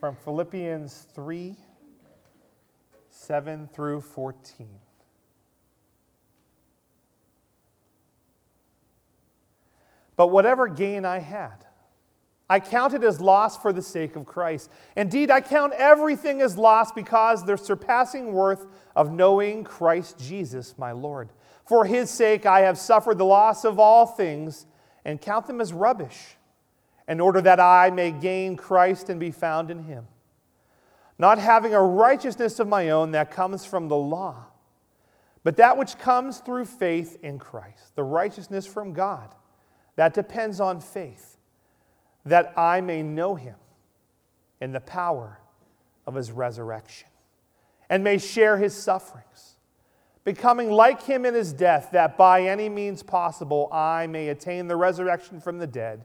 from Philippians 3 7 through 14. But whatever gain I had, I count it as loss for the sake of Christ. Indeed, I count everything as loss because the surpassing worth of knowing Christ Jesus, my Lord. For his sake, I have suffered the loss of all things and count them as rubbish, in order that I may gain Christ and be found in him. Not having a righteousness of my own that comes from the law, but that which comes through faith in Christ, the righteousness from God, that depends on faith that I may know him in the power of his resurrection and may share his sufferings, becoming like him in his death, that by any means possible I may attain the resurrection from the dead.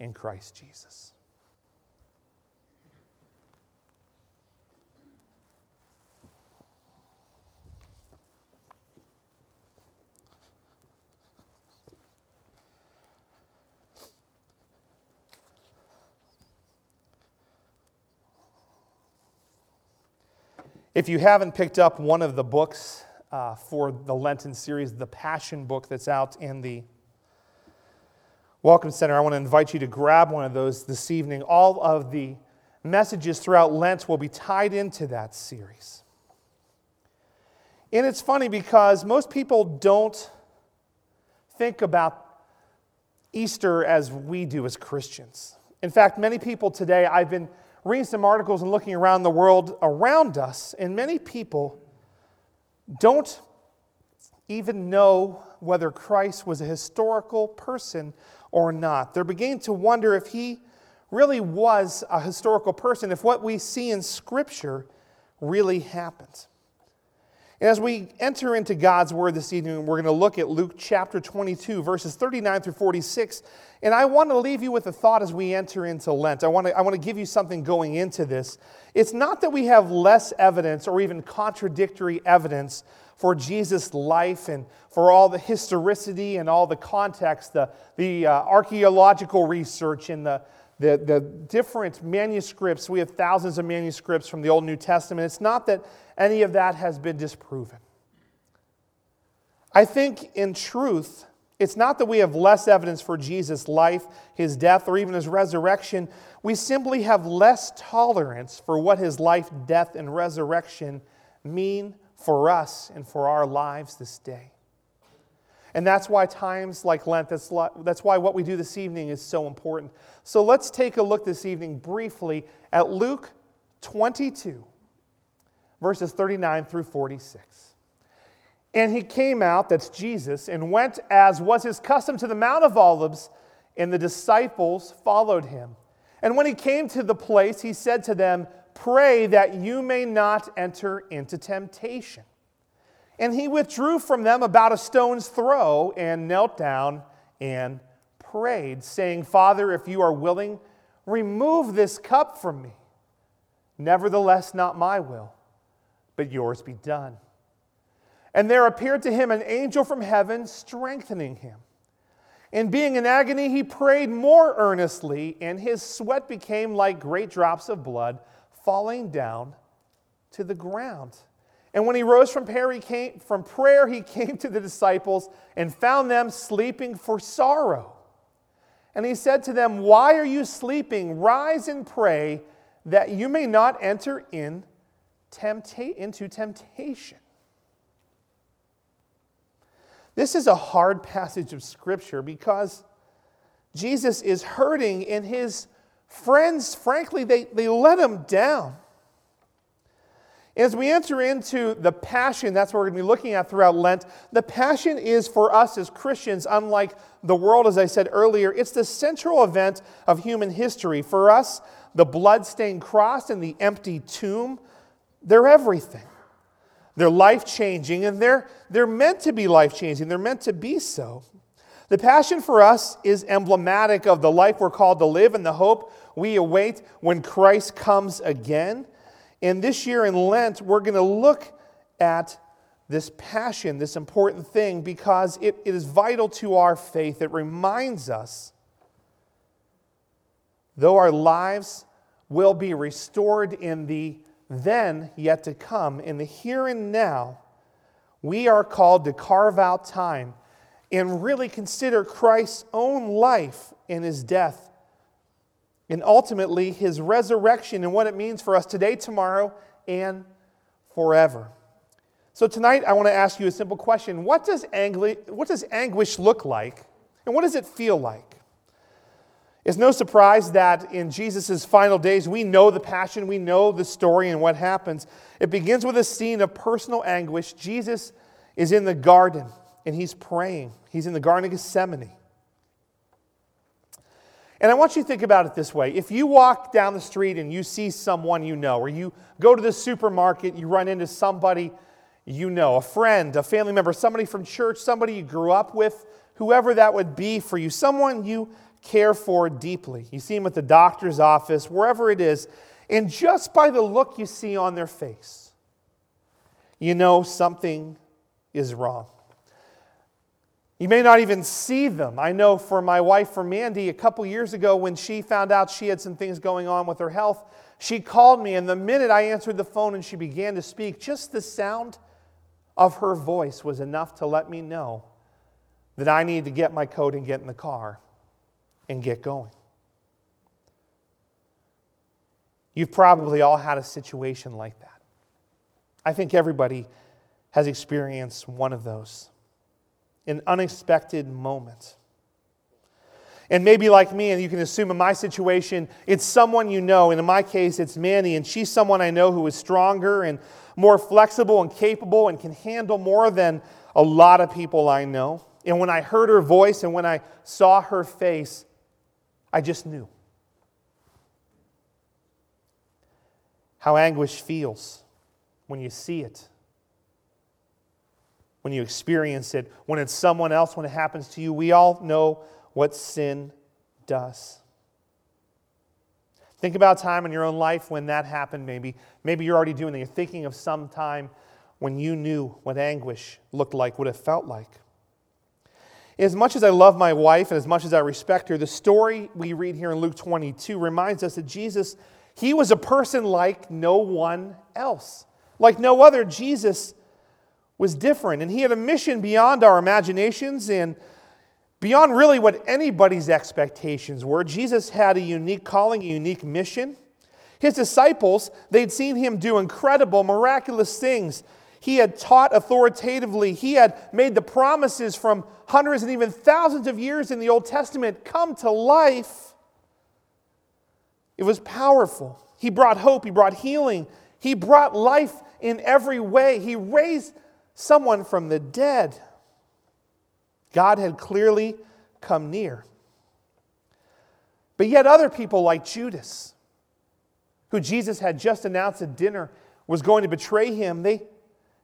in Christ Jesus. If you haven't picked up one of the books uh, for the Lenten series, the Passion book that's out in the Welcome Center, I want to invite you to grab one of those this evening. All of the messages throughout Lent will be tied into that series. And it's funny because most people don't think about Easter as we do as Christians. In fact, many people today, I've been reading some articles and looking around the world around us, and many people don't even know whether Christ was a historical person or not. They're beginning to wonder if he really was a historical person, if what we see in Scripture really happened. And as we enter into God's Word this evening, we're going to look at Luke chapter 22, verses 39 through 46. And I want to leave you with a thought as we enter into Lent. I want to, I want to give you something going into this. It's not that we have less evidence or even contradictory evidence for Jesus' life and for all the historicity and all the context, the, the uh, archaeological research and the, the, the different manuscripts. We have thousands of manuscripts from the Old New Testament. It's not that any of that has been disproven. I think, in truth, it's not that we have less evidence for Jesus' life, his death, or even his resurrection. We simply have less tolerance for what his life, death, and resurrection mean for us and for our lives this day. And that's why times like Lent, that's, that's why what we do this evening is so important. So let's take a look this evening briefly at Luke 22, verses 39 through 46. And he came out, that's Jesus, and went as was his custom to the Mount of Olives, and the disciples followed him. And when he came to the place, he said to them, Pray that you may not enter into temptation. And he withdrew from them about a stone's throw and knelt down and prayed, saying, Father, if you are willing, remove this cup from me. Nevertheless, not my will, but yours be done. And there appeared to him an angel from heaven, strengthening him. And being in agony, he prayed more earnestly, and his sweat became like great drops of blood falling down to the ground. And when he rose from prayer, he came, from prayer, he came to the disciples and found them sleeping for sorrow. And he said to them, Why are you sleeping? Rise and pray that you may not enter in tempta- into temptation. This is a hard passage of Scripture because Jesus is hurting, in his friends, frankly, they, they let him down. As we enter into the passion, that's what we're going to be looking at throughout Lent. The passion is for us as Christians, unlike the world, as I said earlier, it's the central event of human history. For us, the blood-stained cross and the empty tomb, they're everything. They're life changing, and they're, they're meant to be life changing. They're meant to be so. The passion for us is emblematic of the life we're called to live and the hope we await when Christ comes again. And this year in Lent, we're going to look at this passion, this important thing, because it, it is vital to our faith. It reminds us, though our lives will be restored in the then yet to come, in the here and now, we are called to carve out time and really consider Christ's own life and his death and ultimately his resurrection and what it means for us today, tomorrow, and forever. So tonight, I want to ask you a simple question What does, angli- what does anguish look like, and what does it feel like? It's no surprise that in Jesus' final days, we know the passion, we know the story and what happens. It begins with a scene of personal anguish. Jesus is in the garden and he's praying. He's in the Garden of Gethsemane. And I want you to think about it this way. If you walk down the street and you see someone you know, or you go to the supermarket, you run into somebody you know, a friend, a family member, somebody from church, somebody you grew up with, whoever that would be for you, someone you care for deeply. You see them at the doctor's office, wherever it is, and just by the look you see on their face, you know something is wrong. You may not even see them. I know for my wife, for Mandy, a couple years ago when she found out she had some things going on with her health, she called me, and the minute I answered the phone and she began to speak, just the sound of her voice was enough to let me know that I needed to get my coat and get in the car and get going. You've probably all had a situation like that. I think everybody has experienced one of those an unexpected moment. And maybe like me, and you can assume in my situation, it's someone you know. And in my case, it's Mandy, and she's someone I know who is stronger and more flexible and capable and can handle more than a lot of people I know. And when I heard her voice and when I saw her face, I just knew how anguish feels when you see it when you experience it, when it's someone else, when it happens to you. We all know what sin does. Think about time in your own life when that happened, maybe. Maybe you're already doing it. You're thinking of some time when you knew what anguish looked like, what it felt like. As much as I love my wife and as much as I respect her, the story we read here in Luke 22 reminds us that Jesus, he was a person like no one else. Like no other, Jesus was different. And he had a mission beyond our imaginations and beyond really what anybody's expectations were. Jesus had a unique calling, a unique mission. His disciples, they'd seen him do incredible, miraculous things. He had taught authoritatively. He had made the promises from hundreds and even thousands of years in the Old Testament come to life. It was powerful. He brought hope, he brought healing, he brought life in every way. He raised someone from the dead. God had clearly come near. But yet, other people like Judas, who Jesus had just announced at dinner was going to betray him, they,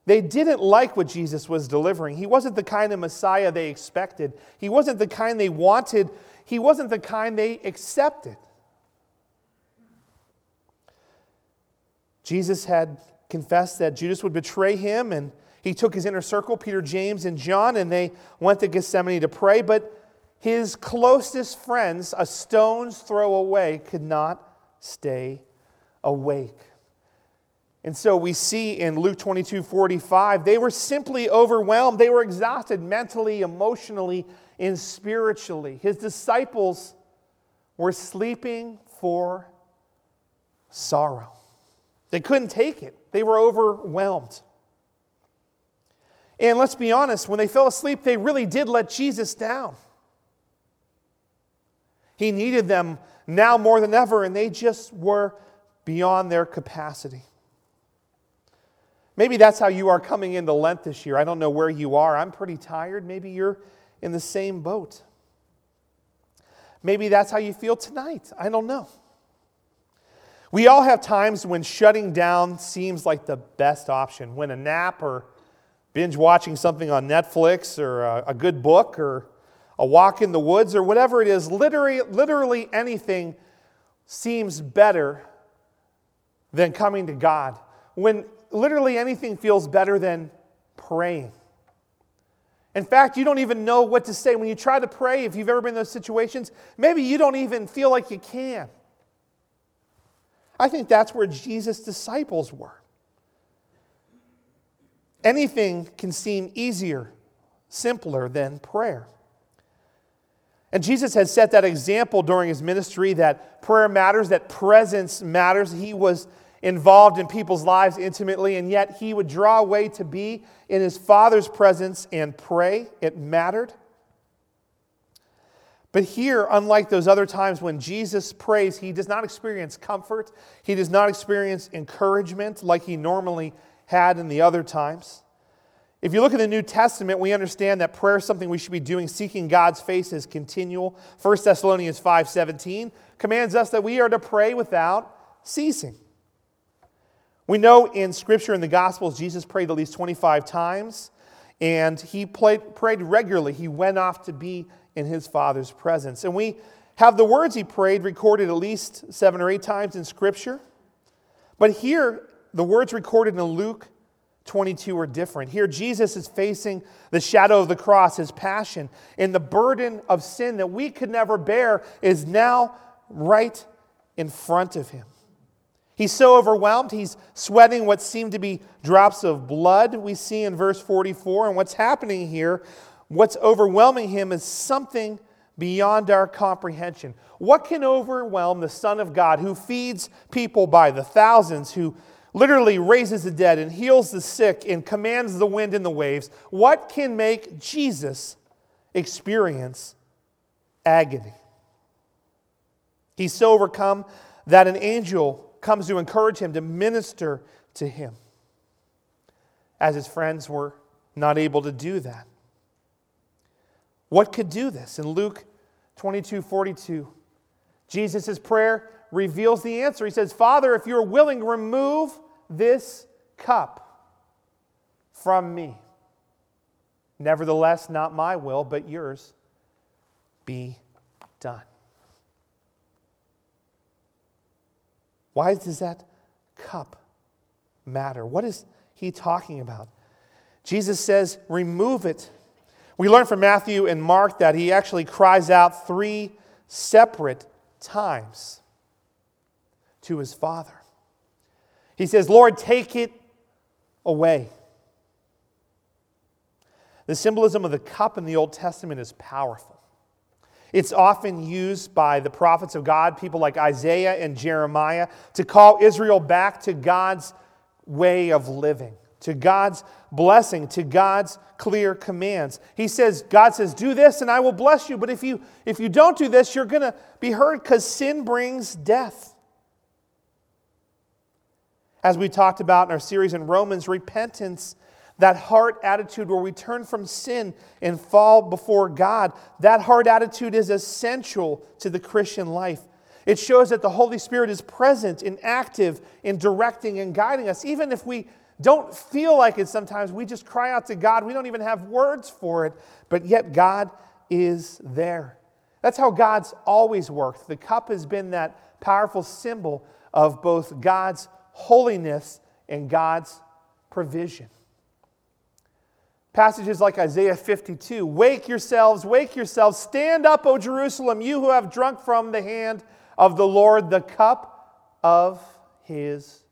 they didn't like what Jesus was delivering. He wasn't the kind of Messiah they expected, he wasn't the kind they wanted, he wasn't the kind they accepted. Jesus had confessed that Judas would betray him and he took his inner circle, Peter, James, and John, and they went to Gethsemane to pray. But his closest friends, a stone's throw away, could not stay awake. And so we see in Luke 22 45, they were simply overwhelmed. They were exhausted mentally, emotionally, and spiritually. His disciples were sleeping for sorrow. They couldn't take it, they were overwhelmed. And let's be honest, when they fell asleep, they really did let Jesus down. He needed them now more than ever, and they just were beyond their capacity. Maybe that's how you are coming into Lent this year. I don't know where you are. I'm pretty tired. Maybe you're in the same boat. Maybe that's how you feel tonight. I don't know. We all have times when shutting down seems like the best option, when a nap or binge watching something on Netflix or a, a good book or a walk in the woods or whatever it is, literally, literally anything seems better than coming to God. When literally anything feels better than praying. In fact, you don't even know what to say. When you try to pray, if you've ever been in those situations, maybe you don't even feel like you can. I think that's where Jesus' disciples were. Anything can seem easier, simpler than prayer. And Jesus had set that example during his ministry that prayer matters, that presence matters. He was involved in people's lives intimately, and yet he would draw away to be in his Father's presence and pray. It mattered. But here, unlike those other times when Jesus prays, he does not experience comfort, he does not experience encouragement like he normally had in the other times. If you look at the New Testament, we understand that prayer is something we should be doing. Seeking God's face is continual. 1 Thessalonians 5:17 commands us that we are to pray without ceasing. We know in Scripture in the Gospels, Jesus prayed at least 25 times, and he played, prayed regularly. He went off to be in his Father's presence. And we have the words he prayed recorded at least seven or eight times in Scripture. But here, the words recorded in Luke 22 are different. Here, Jesus is facing the shadow of the cross, his passion, and the burden of sin that we could never bear is now right in front of him. He's so overwhelmed, he's sweating what seem to be drops of blood, we see in verse 44. And what's happening here, what's overwhelming him is something beyond our comprehension. What can overwhelm the Son of God who feeds people by the thousands, who literally raises the dead and heals the sick and commands the wind and the waves? What can make Jesus experience agony? He's so overcome that an angel comes to encourage him, to minister to him, as his friends were not able to do that. What could do this? In Luke 22 42, Jesus' prayer reveals the answer. He says, Father, if you're willing, remove this cup from me. Nevertheless, not my will, but yours be done. Why does that cup matter? What is he talking about? Jesus says, remove it. We learn from Matthew and Mark that he actually cries out three separate times to his Father. He says, Lord, take it away. The symbolism of the cup in the Old Testament is powerful. It's often used by the prophets of God, people like Isaiah and Jeremiah, to call Israel back to God's way of living, to God's blessing, to God's clear commands. He says, God says, do this and I will bless you. But if you if you don't do this, you're gonna be hurt because sin brings death. As we talked about in our series in Romans, repentance that heart attitude where we turn from sin and fall before God, that heart attitude is essential to the Christian life. It shows that the Holy Spirit is present and active in directing and guiding us. Even if we don't feel like it sometimes, we just cry out to God. We don't even have words for it, but yet God is there. That's how God's always worked. The cup has been that powerful symbol of both God's holiness and God's provision. Passages like Isaiah 52 Wake yourselves, wake yourselves, stand up, O Jerusalem, you who have drunk from the hand of the Lord the cup of his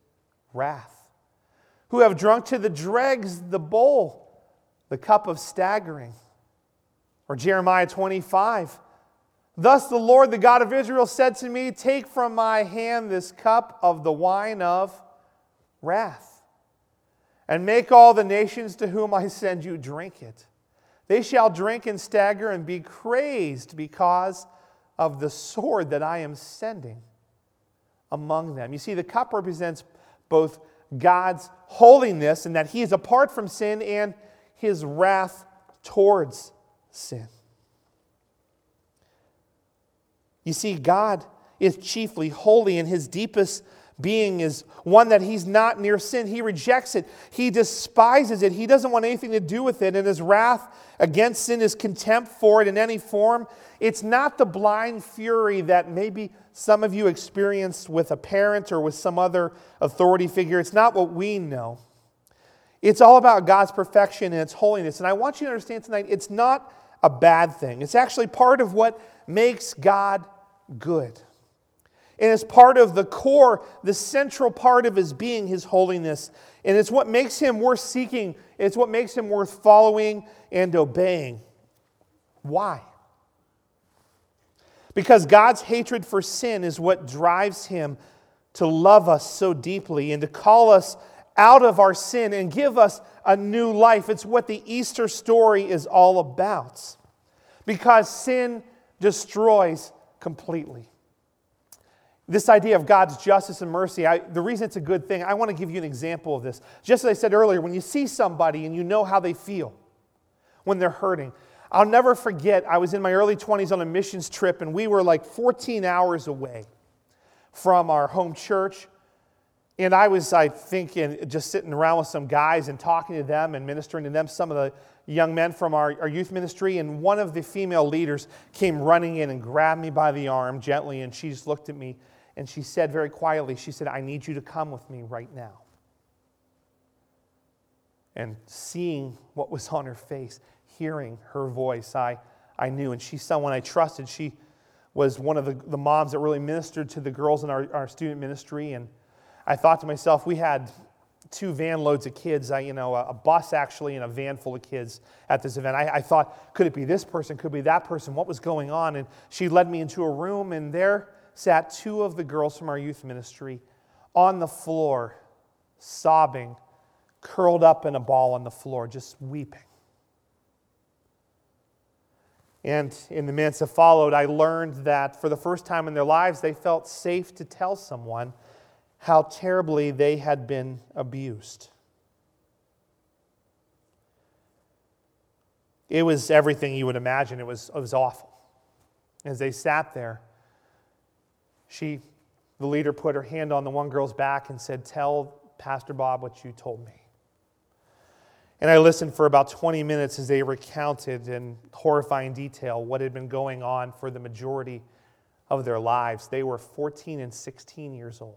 wrath, who have drunk to the dregs the bowl, the cup of staggering. Or Jeremiah 25 Thus the Lord, the God of Israel, said to me, Take from my hand this cup of the wine of wrath and make all the nations to whom I send you drink it. They shall drink and stagger and be crazed because of the sword that I am sending among them. You see, the cup represents both God's holiness and that He is apart from sin and His wrath towards sin. You see, God is chiefly holy, and His deepest being is one that He's not near sin. He rejects it, He despises it, He doesn't want anything to do with it, and His wrath against sin, is contempt for it in any form. It's not the blind fury that maybe some of you experienced with a parent or with some other authority figure. It's not what we know. It's all about God's perfection and its holiness. And I want you to understand tonight it's not a bad thing, it's actually part of what makes God good. And it's part of the core, the central part of his being, his holiness. And it's what makes him worth seeking, it's what makes him worth following and obeying. Why? Because God's hatred for sin is what drives him to love us so deeply and to call us out of our sin and give us a new life. It's what the Easter story is all about. Because sin destroys completely. This idea of God's justice and mercy, I, the reason it's a good thing, I want to give you an example of this. Just as I said earlier, when you see somebody and you know how they feel when they're hurting, I'll never forget, I was in my early 20s on a missions trip, and we were like 14 hours away from our home church. And I was, I think, in, just sitting around with some guys and talking to them and ministering to them, some of the young men from our, our youth ministry. And one of the female leaders came running in and grabbed me by the arm gently, and she just looked at me and she said very quietly, She said, I need you to come with me right now. And seeing what was on her face, hearing her voice, I, I knew. And she's someone I trusted. She was one of the, the moms that really ministered to the girls in our, our student ministry. And I thought to myself, we had two van loads of kids, I, you know, a, a, bus actually and a van full of kids at this event. I, I thought, could it be this person? Could it be that person? What was going on? And she led me into a room, and there sat two of the girls from our youth ministry on the floor, sobbing, curled up in a ball on the floor, just weeping. And in the minutes that followed, I learned that for the first time in their lives, they felt safe to tell someone how terribly they had been abused. It was everything you would imagine. It was, it was awful. As they sat there, she, the leader, put her hand on the one girl's back and said, Tell Pastor Bob what you told me. And I listened for about 20 minutes as they recounted in horrifying detail what had been going on for the majority of their lives. They were 14 and 16 years old.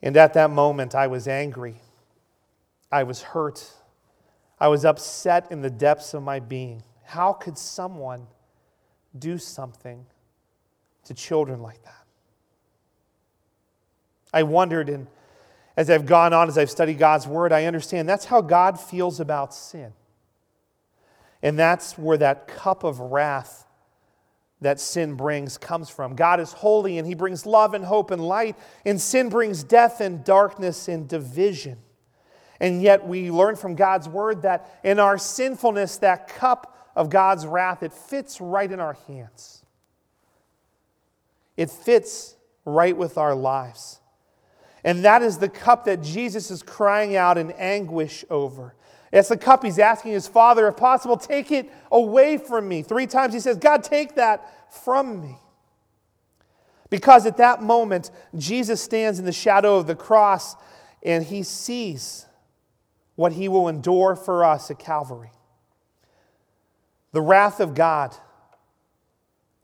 And at that moment, I was angry. I was hurt. I was upset in the depths of my being. How could someone do something to children like that? I wondered, and as I've gone on, as I've studied God's Word, I understand that's how God feels about sin. And that's where that cup of wrath that sin brings comes from. God is holy and He brings love and hope and light, and sin brings death and darkness and division. And yet we learn from God's Word that in our sinfulness, that cup of God's wrath, it fits right in our hands. It fits right with our lives. And that is the cup that Jesus is crying out in anguish over. It's the cup he's asking his Father, if possible, take it away from me. Three times he says, God, take that from me. Because at that moment, Jesus stands in the shadow of the cross and he sees what he will endure for us at Calvary. The wrath of God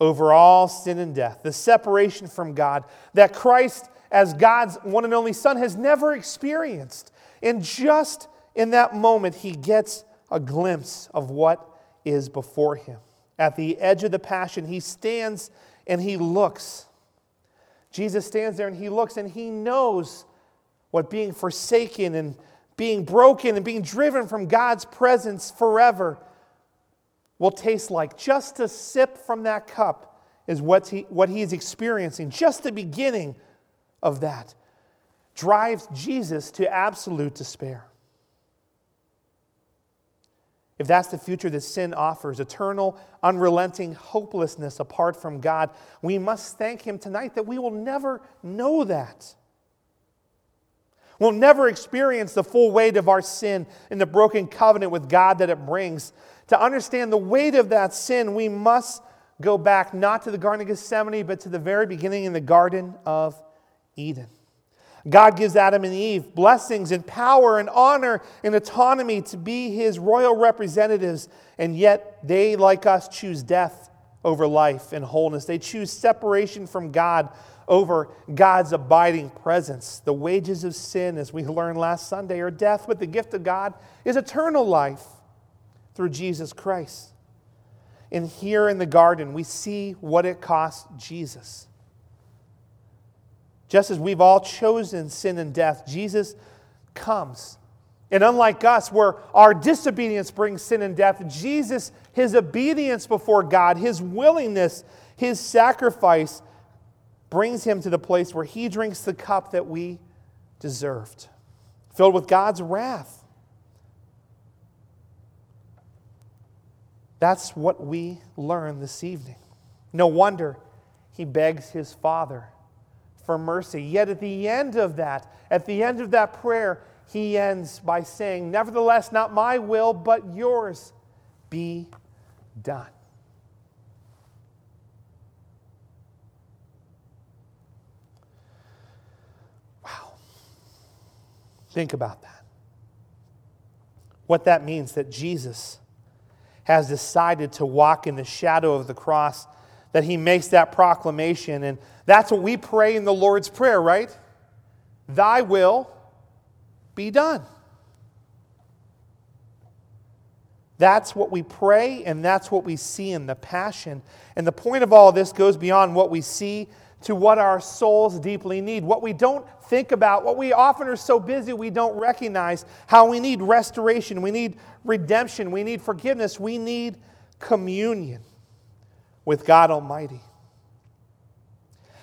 over all sin and death, the separation from God that Christ as God's one and only Son, has never experienced. And just in that moment, he gets a glimpse of what is before him. At the edge of the passion, he stands and he looks. Jesus stands there and he looks and he knows what being forsaken and being broken and being driven from God's presence forever will taste like. Just a sip from that cup is what he, what he is experiencing, just the beginning of that drives Jesus to absolute despair. If that's the future that sin offers, eternal, unrelenting hopelessness apart from God, we must thank Him tonight that we will never know that. We'll never experience the full weight of our sin and the broken covenant with God that it brings. To understand the weight of that sin, we must go back not to the Garden of Gethsemane, but to the very beginning in the Garden of Eden. God gives Adam and Eve blessings and power and honor and autonomy to be his royal representatives, and yet they, like us, choose death over life and wholeness. They choose separation from God over God's abiding presence. The wages of sin, as we learned last Sunday, are death, but the gift of God is eternal life through Jesus Christ. And here in the garden, we see what it cost Jesus. Just as we've all chosen sin and death, Jesus comes. And unlike us, where our disobedience brings sin and death, Jesus, his obedience before God, his willingness, his sacrifice, brings him to the place where he drinks the cup that we deserved, filled with God's wrath. That's what we learn this evening. No wonder he begs his Father for mercy. Yet at the end of that, at the end of that prayer, he ends by saying, Nevertheless, not my will, but yours be done. Wow. Think about that. What that means that Jesus has decided to walk in the shadow of the cross, that he makes that proclamation. And that's what we pray in the Lord's Prayer, right? Thy will be done. That's what we pray, and that's what we see in the passion. And the point of all this goes beyond what we see to what our souls deeply need. What we don't think about, what we often are so busy we don't recognize, how we need restoration, we need redemption, we need forgiveness, we need communion with God Almighty.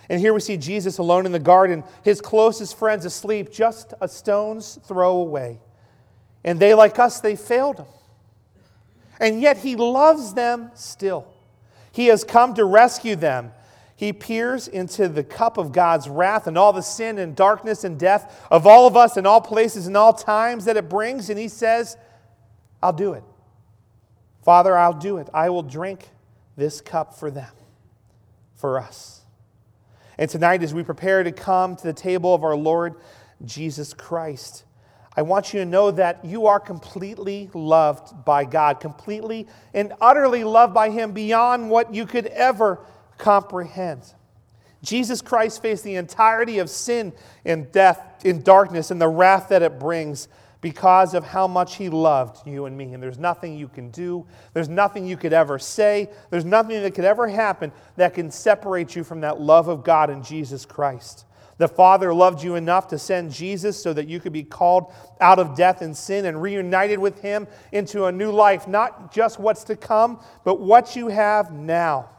And here we see Jesus alone in the garden, his closest friends asleep, just a stone's throw away. And they, like us, they failed him. And yet he loves them still. He has come to rescue them. He peers into the cup of God's wrath and all the sin and darkness and death of all of us in all places and all times that it brings, and he says, I'll do it. Father, I'll do it. I will drink this cup for them, for us. And tonight, as we prepare to come to the table of our Lord Jesus Christ, I want you to know that you are completely loved by God, completely and utterly loved by Him beyond what you could ever comprehend. Jesus Christ faced the entirety of sin and death in darkness and the wrath that it brings because of how much he loved you and me. And there's nothing you can do, there's nothing you could ever say, there's nothing that could ever happen that can separate you from that love of God in Jesus Christ. The Father loved you enough to send Jesus so that you could be called out of death and sin and reunited with Him into a new life, not just what's to come, but what you have now.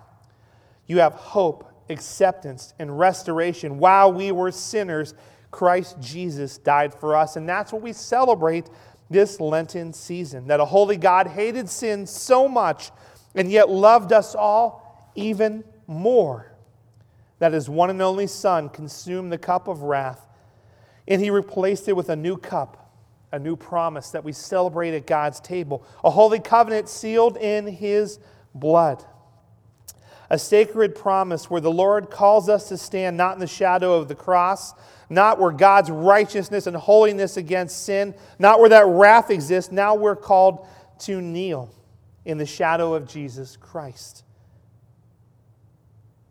You have hope, acceptance, and restoration. While we were sinners, Christ Jesus died for us. And that's what we celebrate this Lenten season that a holy God hated sin so much and yet loved us all even more. That his one and only Son consumed the cup of wrath and he replaced it with a new cup, a new promise that we celebrate at God's table, a holy covenant sealed in his blood a sacred promise where the Lord calls us to stand not in the shadow of the cross, not where God's righteousness and holiness against sin, not where that wrath exists. Now we're called to kneel in the shadow of Jesus Christ.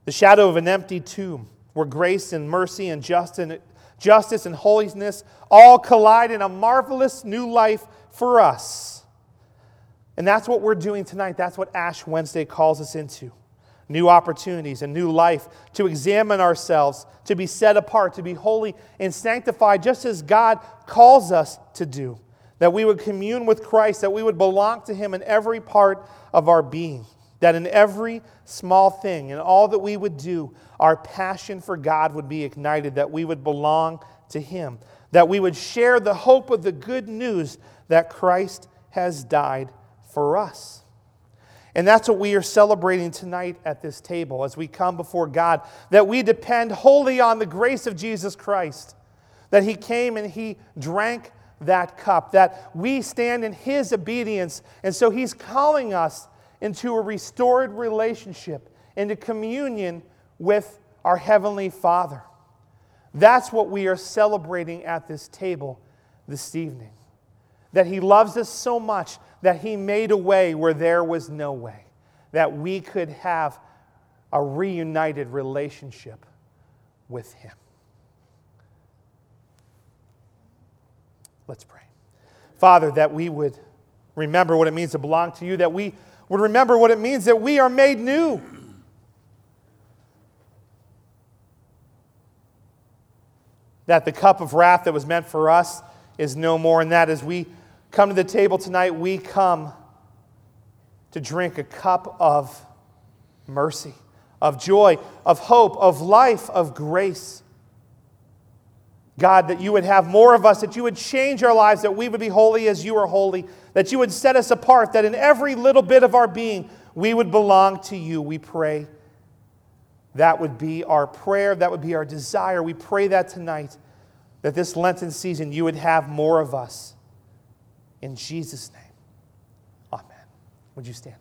The shadow of an empty tomb where grace and mercy and justice and holiness all collide in a marvelous new life for us. And that's what we're doing tonight. That's what Ash Wednesday calls us into new opportunities, and new life, to examine ourselves, to be set apart, to be holy and sanctified, just as God calls us to do. That we would commune with Christ, that we would belong to Him in every part of our being. That in every small thing, in all that we would do, our passion for God would be ignited, that we would belong to Him, that we would share the hope of the good news that Christ has died for us. And that's what we are celebrating tonight at this table as we come before God, that we depend wholly on the grace of Jesus Christ. that he came and he drank that cup, that we stand in his obedience. And so he's calling us into a restored relationship, into communion with our Heavenly Father. That's what we are celebrating at this table this evening. That He loves us so much that He made a way where there was no way, that we could have a reunited relationship with Him. Let's pray. Father, that we would remember what it means to belong to you, that we would remember what it means that we are made new. That the cup of wrath that was meant for us is no more, and that as we come to the table tonight, we come to drink a cup of mercy, of joy, of hope, of life, of grace. God, that you would have more of us, that you would change our lives, that we would be holy as you are holy, that you would set us apart, that in every little bit of our being, we would belong to you. We pray. That would be our prayer. That would be our desire. We pray that tonight, that this Lenten season, you would have more of us. In Jesus' name, amen. Would you stand?